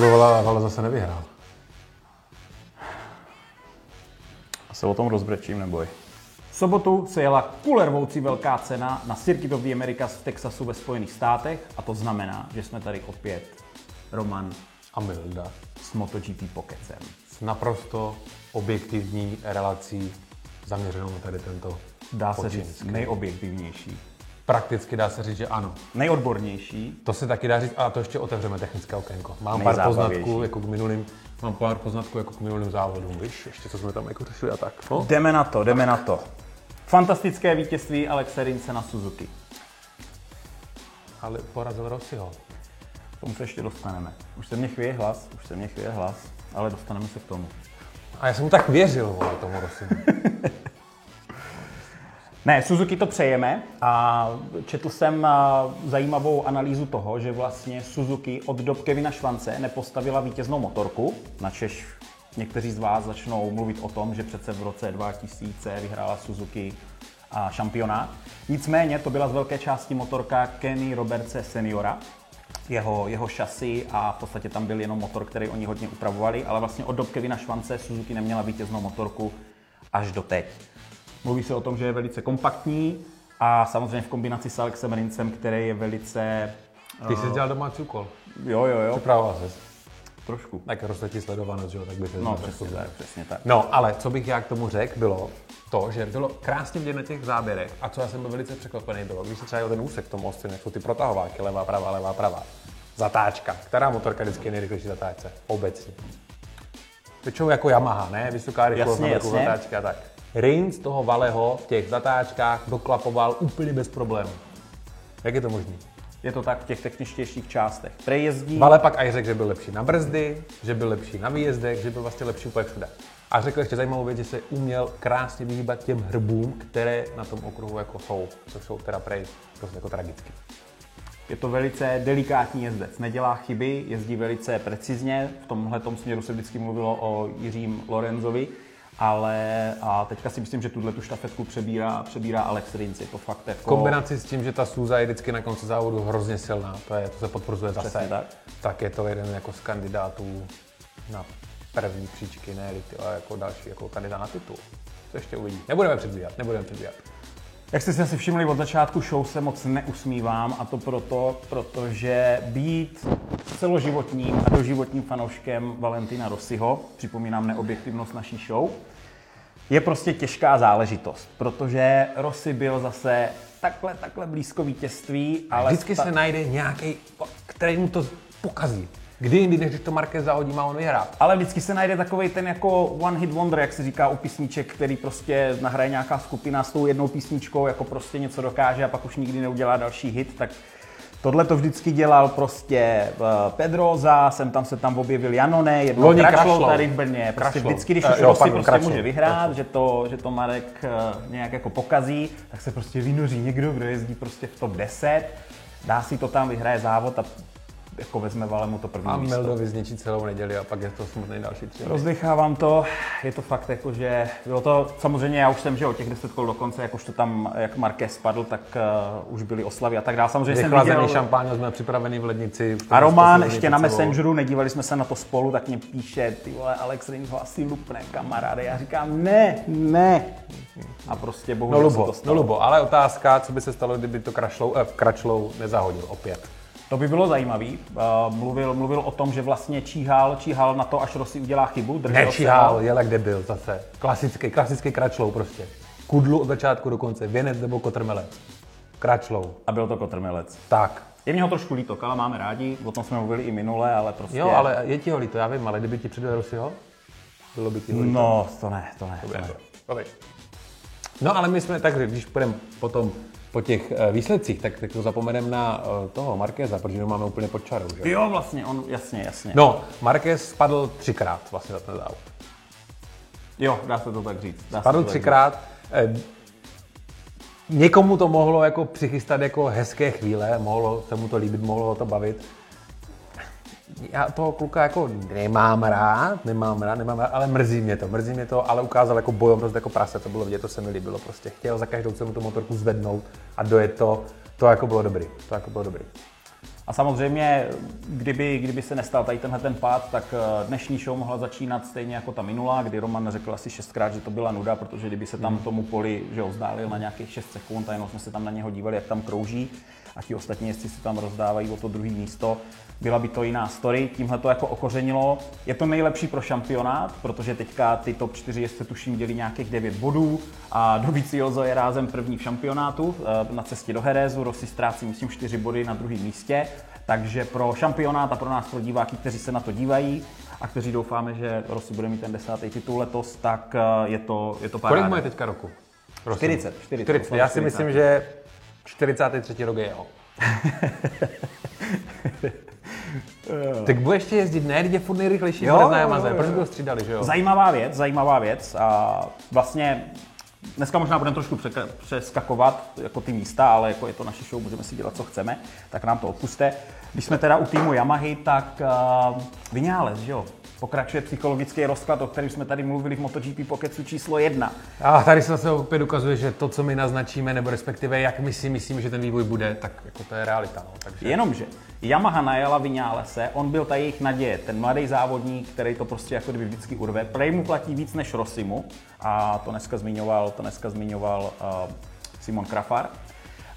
No, ale, zase nevyhrál. Se o tom rozbrečím, neboj. V sobotu se jela kulervoucí velká cena na Circuit of the Americas v Texasu ve Spojených státech a to znamená, že jsme tady opět Roman A Milda. s MotoGP Pokecem. S naprosto objektivní relací zaměřenou na tady tento Dá se říct nejobjektivnější. Prakticky dá se říct, že ano. Nejodbornější. To se taky dá říct, a to ještě otevřeme technické okénko. Mám pár poznatků jako k minulým, mám pár poznatků jako k minulým závodům, víš, ještě co jsme tam jako řešili a tak. No. Jdeme na to, jdeme na to. Fantastické vítězství Alexe Rince na Suzuki. Ale porazil Rossiho. K tomu se ještě dostaneme. Už se mě chvěje hlas, už se mě chvěje hlas, ale dostaneme se k tomu. A já jsem mu tak věřil, vole, tomu Rossimu. Ne, Suzuki to přejeme a četl jsem zajímavou analýzu toho, že vlastně Suzuki od dob Kevina Švance nepostavila vítěznou motorku, načež někteří z vás začnou mluvit o tom, že přece v roce 2000 vyhrála Suzuki a šampionát. Nicméně to byla z velké části motorka Kenny Robertse seniora, jeho, jeho šasy a v podstatě tam byl jenom motor, který oni hodně upravovali, ale vlastně od dob Kevina Švance Suzuki neměla vítěznou motorku až do teď. Mluví se o tom, že je velice kompaktní a samozřejmě v kombinaci s Alexem Rincem, který je velice... Ty jsi dělal domácí úkol. Jo, jo, jo, Připravoval ses. trošku. Tak roste ti sledovanost, že jo, tak by se No, tak přesně poznal. tak, přesně tak. No, ale co bych já k tomu řekl, bylo to, že bylo krásně vidět na těch záběrech a co já jsem byl velice překvapený, bylo, když se třeba ten úsek v tom Austinu, jak jsou ty protahováky, levá, pravá, levá, pravá. Zatáčka. Která motorka vždycky je nejrychlejší zatáčce? Obecně. Většinou jako Yamaha, ne? Vysoká rychlost, Jasně, jasně. zatáčka a tak. Rins toho Valeho v těch zatáčkách doklapoval úplně bez problémů. Jak je to možné? Je to tak v těch techničtějších částech. Prej jezdí... Vale pak aj řekl, že byl lepší na brzdy, že byl lepší na výjezdech, že byl vlastně lepší úplně všude. A řekl ještě zajímavou věc, že se uměl krásně vyhýbat těm hrbům, které na tom okruhu jako jsou, což jsou teda prej prostě jako tragicky. Je to velice delikátní jezdec, nedělá chyby, jezdí velice precizně. V tomhle směru se vždycky mluvilo o Jiřím Lorenzovi, ale a teďka si myslím, že tuhle tu štafetku přebírá, přebírá Alex Rins. Je to fakt jako... V kombinaci s tím, že ta Suza je vždycky na konci závodu hrozně silná, to, je, to se potvrzuje zase, Přesně tak. tak je to jeden jako z kandidátů na první příčky, ne ale jako další jako kandidát na titul. To ještě uvidí. Nebudeme předvídat, nebudeme předvídat. Jak jste si asi všimli, od začátku show se moc neusmívám a to proto, protože být celoživotním a doživotním fanouškem Valentina Rossiho, připomínám neobjektivnost naší show, je prostě těžká záležitost, protože Rossi byl zase takhle, takhle blízko vítězství, ale Vždycky se najde nějaký, který mu to pokazí. Kdy jindy, než když to Marquez zahodí, má on vyhrát. Ale vždycky se najde takový ten jako one hit wonder, jak se říká u písniček, který prostě nahraje nějaká skupina s tou jednou písničkou, jako prostě něco dokáže a pak už nikdy neudělá další hit, tak tohle to vždycky dělal prostě eh, Pedroza, sem tam se tam objevil Janone, jednou Loni Kračlou. tady v Brně. Prostě Kračlou. vždycky, když Eh, už jo, prostě Kračlou. může vyhrát, že to, že to Marek eh, nějak jako pokazí, tak se prostě vynoří někdo, kdo jezdí prostě v top 10, dá si to tam, vyhraje závod a jako vezme Valemu to první A místo. Meldovi zničí celou neděli a pak je to smutný další tři. Rozdechávám to, je to fakt jako, že bylo to, samozřejmě já už jsem, že o těch 10 kol dokonce, jak už to tam, jak Marquez spadl, tak uh, už byly oslavy a tak dále. Samozřejmě jsem viděl, šampáň, jsme připraveni v lednici. a Roman ještě na. Messengeru, nedívali jsme se na to spolu, tak mě píše, ty vole, Alex Rins ho asi lupne, kamaráde. Já říkám, ne, ne. A prostě No bohužel se Lubo, to no stalo. Lubo, ale otázka, co by se stalo, kdyby to krašlou, eh, kračlou nezahodil opět. To by bylo zajímavý. Uh, mluvil, mluvil o tom, že vlastně číhal, číhal na to, až Rossi udělá chybu. Držel Nečíhal, jel jak debil zase. Klasický, klasický kračlou prostě. Kudlu od začátku do konce, věnec nebo kotrmelec. Kračlou. A byl to kotrmelec. Tak. Je mě ho trošku líto, Kala máme rádi, o tom jsme mluvili i minule, ale prostě... Jo, ale je ti ho líto, já vím, ale kdyby ti předvedl Rossiho, bylo by ti ho líto. No, to ne, to ne. To ne. dobré. No ale my jsme, takže když půjdeme potom po těch eh, výsledcích, tak, tak to zapomeneme na eh, toho Markéza, protože ho máme úplně pod čarou, že? Jo, vlastně, on, jasně, jasně. No, Marquez spadl třikrát vlastně za ten závod. Jo, dá se to tak říct. Dá se Padl to tak třikrát. Eh, Někomu to mohlo jako přichystat jako hezké chvíle, mohlo se mu to líbit, mohlo ho to bavit. Já toho kluka jako nemám rád, nemám rád, nemám rád, ale mrzí mě to, mrzí mě to, ale ukázal jako bojovnost jako prase, to bylo vidět, to se mi líbilo prostě. Chtěl za každou cenu tu motorku zvednout a dojet to, to jako bylo dobrý, to jako bylo dobrý. A samozřejmě, kdyby, kdyby se nestal tady tenhle ten pád, tak eh, dnešní show mohla začínat stejně jako ta minulá, kdy Roman řekl asi šestkrát, že to byla nuda, protože kdyby se tam tomu poli že ho vzdálil na nějakých 6 sekund a jenom jsme se tam na něho dívali, jak tam krouží a ti ostatní jezdci se tam rozdávají o to druhé místo, byla by to jiná story, tímhle to jako okořenilo. Je to nejlepší pro šampionát, protože teďka ty top 4 jezdce tuším dělí nějakých 9 bodů a Dovizioso je rázem první v šampionátu eh, na cestě do Herezu, Rossi ztrácí myslím 4 body na druhém místě, takže pro šampionát a pro nás, pro diváky, kteří se na to dívají, a kteří doufáme, že Rossi bude mít ten desátý titul letos, tak eh, je to, je to paráda. Kolik mu je teďka roku? Rossi. 40, 40, 40. Já si 40. myslím, že 43. rok je jeho. tak bude ještě jezdit, ne? Teď je furt nejrychlejší Jo, jo, na jo, Yamaze, jo, proč jo. by ho střídali, že jo? Zajímavá věc, zajímavá věc. A vlastně dneska možná budeme trošku přeskakovat jako ty místa, ale jako je to naše show, můžeme si dělat, co chceme, tak nám to odpuste. Když jsme teda u týmu Yamahy, tak uh, Vinales, že jo? Pokračuje psychologický rozklad, o kterém jsme tady mluvili v MotoGP Pokecu číslo jedna. A tady se zase opět ukazuje, že to, co my naznačíme, nebo respektive jak my si myslíme, že ten vývoj bude, tak jako to je realita. No. Takže Jenomže Yamaha najela Vinálese, on byl ta jejich naděje, ten mladý závodník, který to prostě jako kdyby vždycky urve. Prej mu platí víc než Rossimu a to dneska zmiňoval, to dneska zmiňoval uh, Simon Krafar.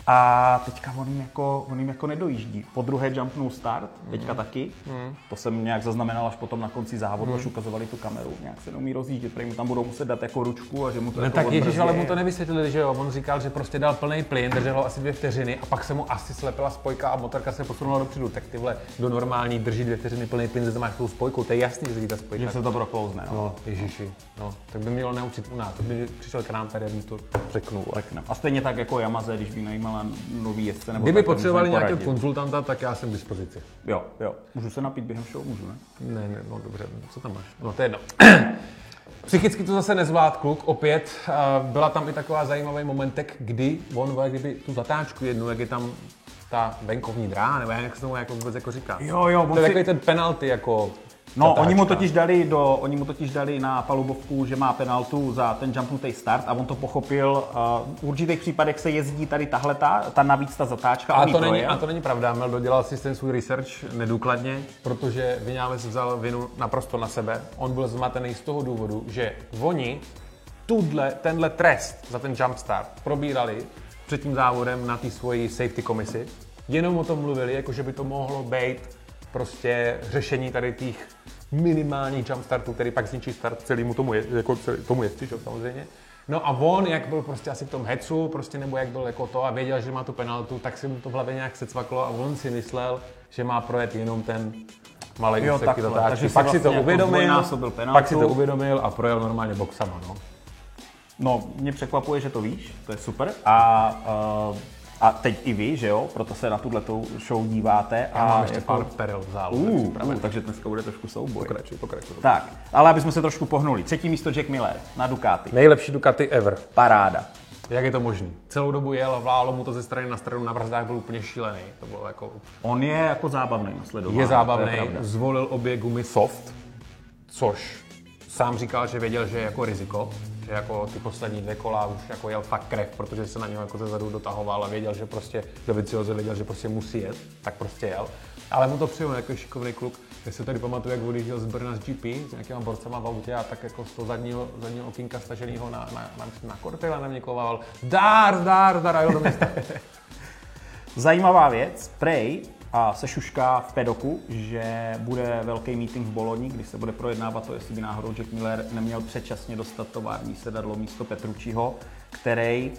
A teďka on jim, jako, on jim jako nedojíždí. Po druhé jumpnul start, teďka Mhm. taky. To jsem nějak zaznamenal až potom na konci závodu, až ukazovali tu kameru. Nějak se neumí rozjíždět, prej mu tam budou muset dát jako ručku a že mu to No jako tak odbrzdí. ale mu to nevysvětlili, že jo? On říkal, že prostě dal plný plyn, držel ho asi dvě vteřiny a pak se mu asi slepila spojka a motorka se posunula dopředu. Tak ty vole, do normální drží dvě vteřiny plný plyn, že máš tou spojku, to je jasný, že ta spojka. Že se to proklouzne. No. No, ježiši, no, tak by mělo naučit u nás, to by přišel k nám tady, aby to řeknul. Řekneme. A stejně tak jako Yamaze, když by najímala nový jezdce nebo Kdyby tak, potřebovali nějakého poradit. konzultanta, tak já jsem k dispozici. Jo, jo. Můžu se napít během show? Můžu, ne? Ne, ne, no dobře, co tam máš? No to je jedno. Psychicky to zase nezvlád kluk, opět. Byla tam i taková zajímavý momentek, kdy on, kdyby tu zatáčku jednu, jak je tam ta venkovní dráha, nebo jak se tomu jako vůbec jako říká. Jo, jo, on To je si- takový ten penalty jako No, zatáčka. oni mu, totiž dali do, oni mu totiž dali na palubovku, že má penaltu za ten jumpnutý start a on to pochopil. Uh, v určitých případech se jezdí tady tahle ta, ta navíc ta zatáčka. A to, není, a to není pravda, Mel dodělal si ten svůj research nedůkladně, protože Vinales vzal vinu naprosto na sebe. On byl zmatený z toho důvodu, že oni tudle, tenhle trest za ten jumpstart probírali před tím závodem na té svoji safety komisi. Jenom o tom mluvili, jako že by to mohlo být prostě řešení tady těch minimálních jumpstartů, který pak zničí start celému tomu, je, jako celý, tomu jezdci, že samozřejmě. No a on, jak byl prostě asi v tom hecu, prostě nebo jak byl jako to a věděl, že má tu penaltu, tak si mu to v hlavě nějak secvaklo a on si myslel, že má projet jenom ten malý Jo, úsek takhle. Takže si Pak si to vlastně jako uvědomil, pak si to uvědomil a projel normálně boxama, no. No, mě překvapuje, že to víš, to je super. A, uh, a teď i vy, že jo, proto se na tuhle show díváte. Já a mám ještě jako, pár perel v zálu. uh, uh, takže dneska bude trošku souboj. Pokračuj, pokračuj. Tak, ale aby jsme se trošku pohnuli. Třetí místo Jack Miller na Ducati. Nejlepší Ducati ever. Paráda. Jak je to možné? Celou dobu jel a vlálo mu to ze strany na stranu, na brzdách byl úplně šílený. To bylo jako... On je jako zábavný na sledování. Je zábavný, pravda. zvolil obě gumy soft, což sám říkal, že věděl, že je jako riziko, že jako ty poslední dvě kola už jako jel fakt krev, protože se na něho jako zezadu dotahoval a věděl, že prostě Dovizioso věděl, že prostě musí jet, tak prostě jel. Ale mu to přijel jako šikovný kluk. Já si tady pamatuju, jak odjížděl z Brna z GP s nějakýma borcema v autě a tak jako z toho zadního, zadního okýnka staženého na, na, na, na kortyle na mě koval. Zdar, zdar, zdar a jel do města. Zajímavá věc, Prej a se šušká v pedoku, že bude velký meeting v Boloni, kdy se bude projednávat to, jestli by náhodou Jack Miller neměl předčasně dostat tovární sedadlo místo Petručiho, který,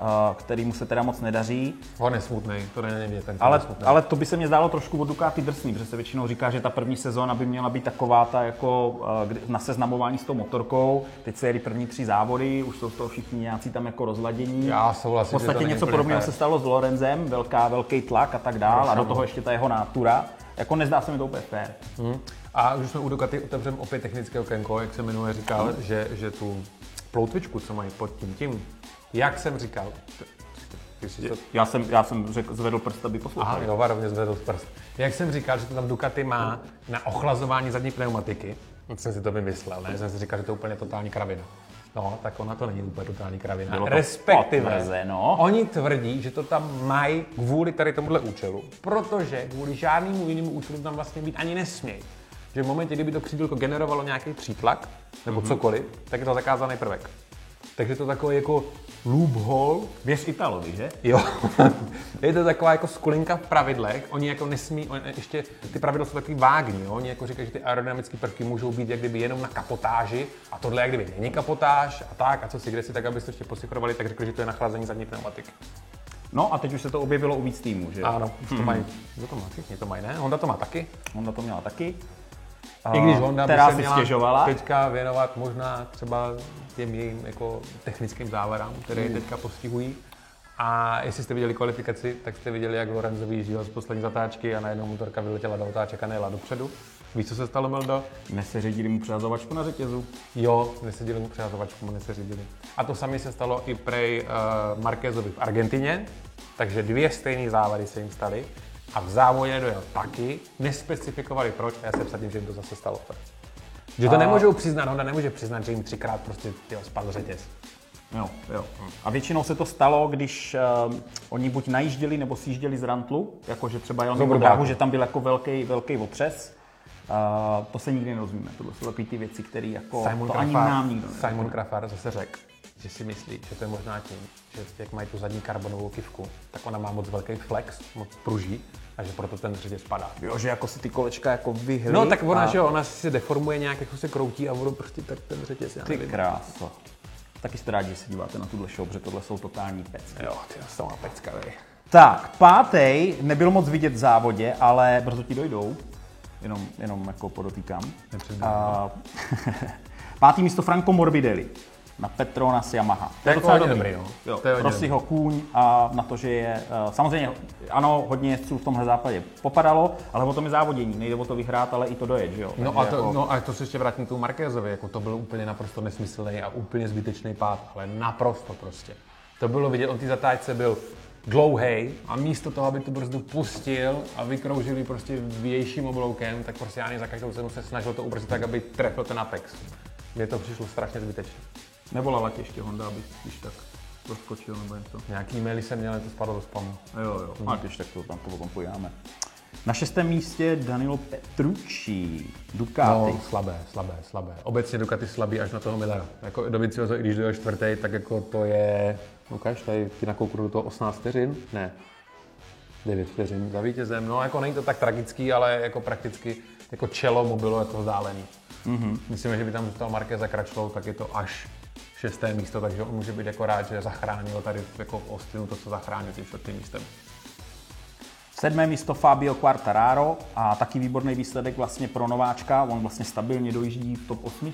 uh, který mu se teda moc nedaří. On je smutný, to není vidět. ten Ale, smutný. ale to by se mě zdálo trošku od Ducati drsný, protože se většinou říká, že ta první sezóna by měla být taková ta jako na seznamování s tou motorkou. Teď se jeli první tři závody, už jsou z toho všichni nějací tam jako rozladění. Já souhlasím, V podstatě něco podobného se stalo s Lorenzem, velká, velký tlak a tak dál, a do toho ještě ta jeho nátura. Jako nezdá se mi to úplně fér. Hmm. A když jsme u Ducati, otevřeme opět technické okénko, jak jsem minule říkal, že, že tu ploutvičku, co mají pod tím, tím, jak jsem říkal, to, Já jsem, já jsem řekl, zvedl prst, aby aha, poslouchal. jo, varovně zvedl prst. Jak jsem říkal, že to tam Ducati má na ochlazování zadní pneumatiky, tak jsem si to vymyslel, ne? Jsem si říkal, že to je úplně totální kravina. No, tak ona to není úplně totální kravina. Bylo to Respektive, potvrzeno. oni tvrdí, že to tam mají kvůli tady tomuhle účelu, protože kvůli žádnému jinému účelu tam vlastně být ani nesmějí. Že v momentě, kdyby to křídlko generovalo nějaký přítlak, nebo mm-hmm. cokoliv, tak je to zakázaný prvek. Takže to takový jako loophole, Věř Italovi, že? Jo, je to taková jako skulinka v pravidlech, oni jako nesmí, on, ještě ty pravidla jsou takový vágní, jo? oni jako říkají, že ty aerodynamické prvky můžou být jak kdyby jenom na kapotáži a tohle jak kdyby není kapotáž a tak a co si kde si tak, abyste ještě posikrovali, tak řekli, že to je nachlazení zadní pneumatiky. No a teď už se to objevilo u víc týmů, že? Ano, už to mají, kdo to má, všichni to mají, ne? Honda to má taky. Honda to měla taky. I když Honda by která se si měla stěžovala. teďka věnovat možná třeba těm jejím jako technickým závarám, které je teďka postihují. A jestli jste viděli kvalifikaci, tak jste viděli, jak Lorenzo vyjížděl z poslední zatáčky a najednou motorka vyletěla do otáček a nejela dopředu. Víš, co se stalo, Meldo? Neseřadili mu přehazovačku na řetězu. Jo, neseděli mu přehazovačku, mu neseřídili. A to samé se stalo i prej uh, Marquezovi v Argentině, takže dvě stejné závady se jim staly. A v závodě dojel taky, nespecifikovali proč a já se vsadím, že jim to zase stalo. Že to A- nemůžou přiznat, Honda nemůže přiznat, že jim třikrát prostě tyjo, spadl řetěz. Jo, jo. A většinou se to stalo, když uh, oni buď najížděli nebo sjížděli z rantlu, jakože třeba jel mimo dráhu, že tam byl jako velký, velký otřes. Uh, to se nikdy nerozumíme. Tohle jsou takový ty věci, které jako Simon to ani Krafar, nám nikdo neví. Simon Krafar zase řekl, že si myslí, že to je možná tím, že jak mají tu zadní karbonovou kivku, tak ona má moc velký flex, moc pruží, a že proto ten řetěz spadá. Jo, že jako si ty kolečka jako vyhly. No tak ona, a... že jo, ona si deformuje nějak, jako se kroutí a ono prostě tak ten řetěz, já Ty nevím. kráso. Taky jste rádi, že se díváte na tuhle show, protože tohle jsou totální pecky. Jo, ty to má pecka, vej. Tak, pátý nebyl moc vidět v závodě, ale brzo ti dojdou. Jenom, jenom jako podotýkám. Pátý místo Franco Morbidelli na Petronas Yamaha. To je jako hodně dobrý, no. Jo, To je hodně Rossiho kůň a na to, že je, eh, samozřejmě, ano, hodně jezdců v tomhle západě popadalo, ale o tom je závodění, nejde o to vyhrát, ale i to dojet, že jo. No Takže a, to, jako, no a to se ještě vrátím k tomu Markézovi, jako to byl úplně naprosto nesmyslný a úplně zbytečný pád, ale naprosto prostě. To bylo vidět, on ty zatáčce byl dlouhý a místo toho, aby tu brzdu pustil a vykroužil ji prostě vějším obloukem, tak prostě já za každou cenu se snažil to ubrzdit tak, aby trefil ten Apex. Mně to přišlo strašně zbytečné. Nevolala tě ještě Honda, aby když tak rozkočil nebo něco. Nějaký maily jsem měl, ale to spadlo do spamu. Jo, jo, a když tak to tam to potom pojáme. Na šestém místě Danilo Petrucci, Ducati. No, slabé, slabé, slabé. Obecně Ducati slabý až na toho Millera. Jako Dovizioso, i když dojel čtvrtý, tak jako to je, ukáž, tady ti nakouknu do toho 18 vteřin? Ne. 9 vteřin za vítězem. No, jako není to tak tragický, ale jako prakticky jako čelo mu bylo jako vzdálený. Mm-hmm. Myslím, že by tam zůstal Marquez za Kračlou, tak je to až šesté místo, takže on může být jako rád, že zachránil tady jako v Austinu to, co zachránil tím čtvrtým místem. Sedmé místo Fabio Quartararo a taky výborný výsledek vlastně pro nováčka. On vlastně stabilně dojíždí v top 8,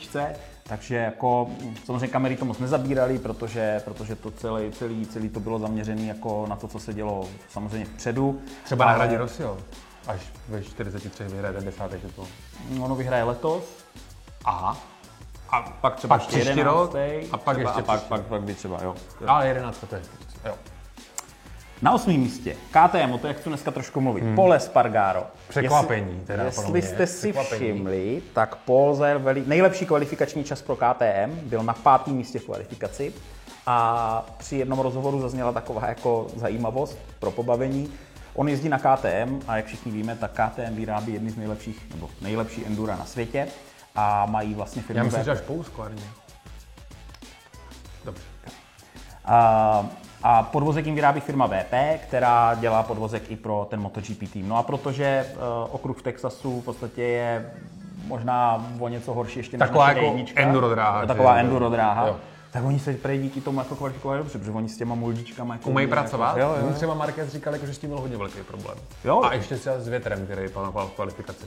takže jako samozřejmě kamery to moc nezabírali, protože, protože to celý, celý, celý to bylo zaměřené jako na to, co se dělo samozřejmě vpředu. Třeba Ale nahradí Rossio. Až ve 43 vyhraje ten desátý titul. Ono vyhraje letos Aha. A pak třeba Pak ještě příští rok 11. a pak třeba, ještě a pak, pak, pak, by třeba, jo. Ale 11 to je, jo. Na osmém místě KTM, o to jak chci dneska trošku mluvit, hmm. Pole Spargaro. Překvapení Jestli, teda Jestli mě, jste si všimli, tak Paul zajel veli, nejlepší kvalifikační čas pro KTM, byl na pátém místě v kvalifikaci a při jednom rozhovoru zazněla taková jako zajímavost pro pobavení. On jezdí na KTM a jak všichni víme, tak KTM vyrábí jedny z nejlepších, nebo nejlepší endura na světě a mají vlastně firmu Já myslím, že až Polsko, ale ne. Dobře. A, a podvozek jim vyrábí firma VP, která dělá podvozek i pro ten MotoGP tým. No a protože uh, okruh v Texasu v podstatě je možná o něco horší ještě než Taková jako D1, enduro dráha, Taková že- enduro dráha. Jo. Tak oni se prej díky tomu jako kvalifikovali dobře, protože oni s těma muldičkama jako Umejí jako, pracovat? Jo, jo. Mně třeba Marquez říkal, jako, že s tím byl hodně velký problém. Jo. A ještě třeba s větrem, který panoval v kvalifikaci.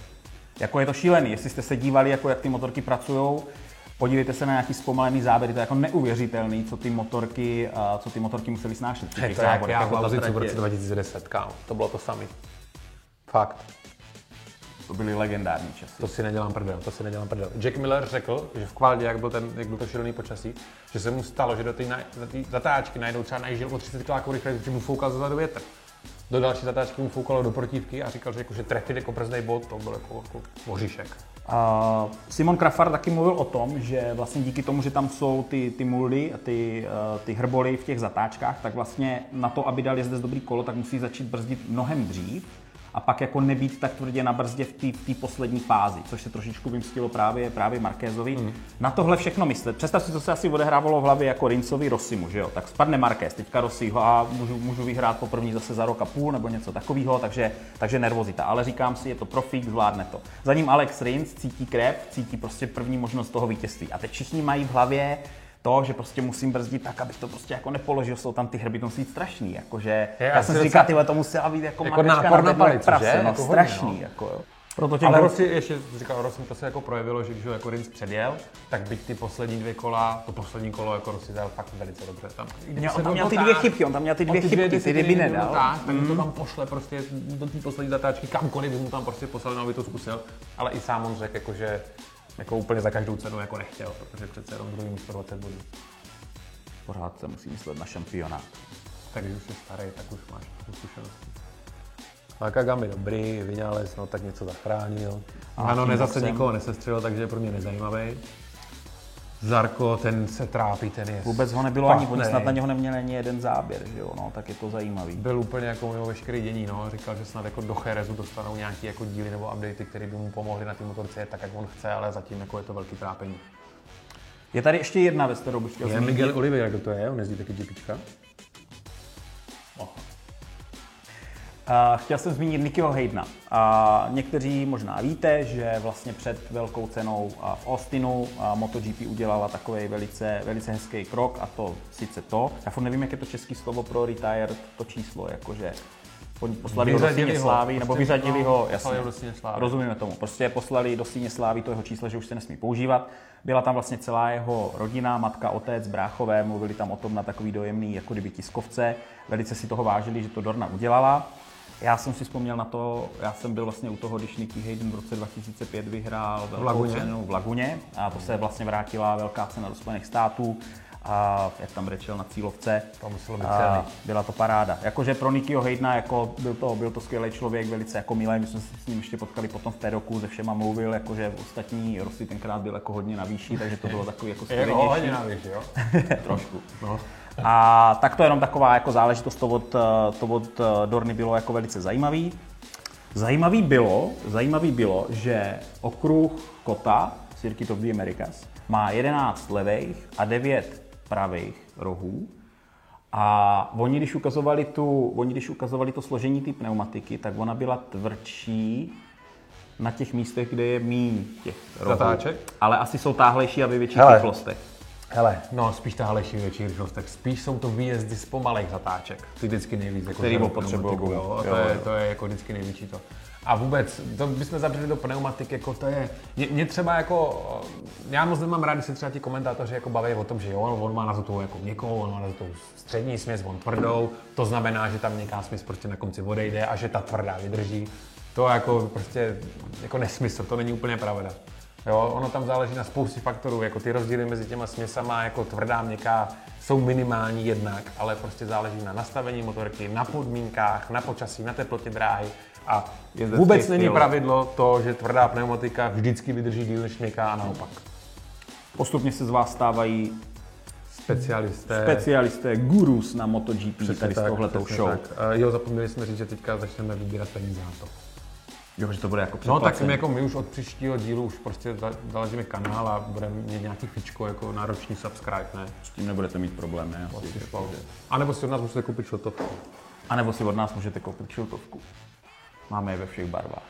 Jako je to šílený, jestli jste se dívali, jako jak ty motorky pracují, podívejte se na nějaký zpomalený záběry, to je jako neuvěřitelný, co ty motorky, co ty motorky museli snášet. Je těch to jak já v jako Lazicu roce 2010, kámo. To bylo to samý. Fakt. To byly legendární časy. To si nedělám prdel, to si nedělám prdel. Jack Miller řekl, že v kvaldě, jak byl, ten, jak byl to šílený počasí, že se mu stalo, že do té na- zatáčky najednou třeba najížděl o 30 km rychleji, že mu foukal zezadu větr. Do další zatáčky mu foukalo do protivky a říkal, že, jako, že trefit jako brzdnej bod, to byl jako, jako oříšek. Simon Krafar taky mluvil o tom, že vlastně díky tomu, že tam jsou ty, ty muldy ty, uh, ty hrboly v těch zatáčkách, tak vlastně na to, aby dal jezdec dobrý kolo, tak musí začít brzdit mnohem dřív a pak jako nebýt tak tvrdě na brzdě v té poslední fázi, což se trošičku vymstilo právě, právě Markézovi. Mm. Na tohle všechno myslet. Představ si, co se asi odehrávalo v hlavě jako Rincovi Rossimu, že jo? Tak spadne Markéz, teďka Rossi ho a můžu, můžu vyhrát poprvé zase za rok a půl nebo něco takového, takže, takže nervozita. Ale říkám si, je to profík, zvládne to. Za ním Alex Rins cítí krep, cítí prostě první možnost toho vítězství. A teď všichni mají v hlavě to, že prostě musím brzdit tak, abych to prostě jako nepoložil, jsou tam ty hrby, to musí být strašný, jakože je, já jsem si říkal, tyhle, to musela být jako, jako nápor na palici, prase, že? No, jako strašný, hodně, no. jako jo. Proto Ale Rossi, ještě říkal, Rossi to se jako projevilo, že když ho jako Rins předjel, tak byť ty poslední dvě kola, to poslední kolo jako Rossi dal fakt velice dobře. Tam, měl, on tam měl ty dvě chybky, on tam měl ty dvě ty chybky, ty kdyby nedal. Tak, tak mm. to tam pošle prostě do té poslední zatáčky, kamkoliv by mu tam prostě poslal, aby to zkusil. Ale i sám on řekl, jako, že jako úplně za každou cenu jako nechtěl, protože přece jenom druhý místo 20 bodů pořád se musí myslet na šampionát. Tak když už jsi starý, tak už máš zkušenosti. Nakagami dobrý, vynález, no tak něco zachránil. A ano, nezase nikoho nesestřelil, takže je pro mě nezajímavý. Zarko, ten se trápí, ten je Vůbec ho nebylo ani, oni snad na něho neměli ani jeden záběr, že jo, no, tak je to zajímavý. Byl úplně jako mimo veškerý dění, no, říkal, že snad jako do Cherezu dostanou nějaký jako díly nebo updaty, které by mu pomohly na té motorce tak, jak on chce, ale zatím jako je to velký trápení. Je tady ještě jedna věc, kterou bych chtěl zmínit. Miguel Oliveira, kdo to je? On jezdí taky GPčka? Uh, chtěl jsem zmínit Nickyho Haydna. Uh, někteří možná víte, že vlastně před velkou cenou v Austinu MotoGP udělala takový velice, velice hezký krok a to sice to, já furt nevím, jak je to český slovo pro retired, to číslo, jakože poslali ho do síně slávy, nebo vyřadili ho, jasně, rozumíme tomu, prostě poslali do síně slávy to jeho číslo, že už se nesmí používat. Byla tam vlastně celá jeho rodina, matka, otec, bráchové, mluvili tam o tom na takový dojemný, jako kdyby tiskovce. Velice si toho vážili, že to Dorna udělala. Já jsem si vzpomněl na to, já jsem byl vlastně u toho, když Nicky Hayden v roce 2005 vyhrál velkou v Laguně. cenu v Laguně a to se vlastně vrátila velká cena do Spojených států a jak tam brečel na cílovce. To muselo být a byla to paráda. Jakože pro Nikyho Hejdna jako byl to, byl to skvělý člověk, velice jako milý, my jsme se s ním ještě potkali potom v pedoku, se všema mluvil, jakože ostatní Rossi tenkrát byl jako hodně na výši, takže to bylo takový jako skvělý. Jako hodně na výši, jo? Trošku. No. A tak to jenom taková jako záležitost, to od, to od Dorny bylo jako velice zajímavý. Zajímavý bylo, zajímavý bylo, že okruh Kota, Circuit of the Americas, má 11 levých a 9 pravých rohů. A oni, když ukazovali, tu, oni, když ukazovali to složení té pneumatiky, tak ona byla tvrdší na těch místech, kde je míň těch rohů. Zatáček? Ale asi jsou táhlejší a ve větších rychlostech. Hele, no spíš táhlejší větší rychlostech. Spíš jsou to výjezdy z pomalých zatáček. Ty vždycky nejvíc. Jako Který potřebují. Jo, jo, to, je, to je jako vždycky největší to. A vůbec, to bychom zabřeli do pneumatiky, jako to je, mě, mě, třeba jako, já moc nemám rád, když se třeba ti komentátoři jako baví o tom, že jo, on má na to jako měkkou, on má na to střední směs, on tvrdou, to znamená, že tam měkká směs prostě na konci odejde a že ta tvrdá vydrží. To je jako prostě jako nesmysl, to není úplně pravda. Jo, ono tam záleží na spoustě faktorů, jako ty rozdíly mezi těma směsama, jako tvrdá, měkká, jsou minimální jednak, ale prostě záleží na nastavení motorky, na podmínkách, na počasí, na teplotě dráhy. A vůbec styl. není pravidlo to, že tvrdá pneumatika vždycky vydrží díl než měkká a naopak. Postupně se z vás stávají specialisté. Specialisté, gurus na MotoGP přesně tady tak, z tohletou show. Tak. jo, zapomněli jsme říct, že teďka začneme vybírat peníze na to. Jo, že to bude jako No tak my, jako my už od příštího dílu už prostě založíme kanál a budeme mít nějaký fičko jako náročný subscribe, ne? S tím nebudete mít problém, ne? Asi, a nebo si od nás můžete koupit šiltovku. A nebo si od nás můžete koupit šiltovku. Máme je ve všech barvách.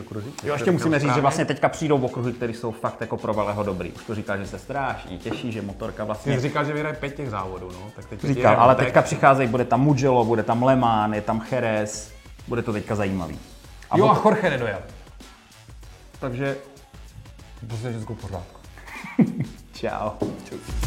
Okruhy? Jo, ještě musíme říct, že vlastně teďka přijdou okruhy, které jsou fakt jako pro Valého dobrý. Už to říká, že se strašně těší, že motorka vlastně... Ty říkal, že vyhraje pět těch závodů, no. Tak teď říkal, ale teďka přicházejí, bude tam Mugello, bude tam Le Mans, je tam Jerez, bude to teďka zajímavý. A jo, a Jorge nedojel. Takže... Prostě všechno v pořádku. Čau. Čau.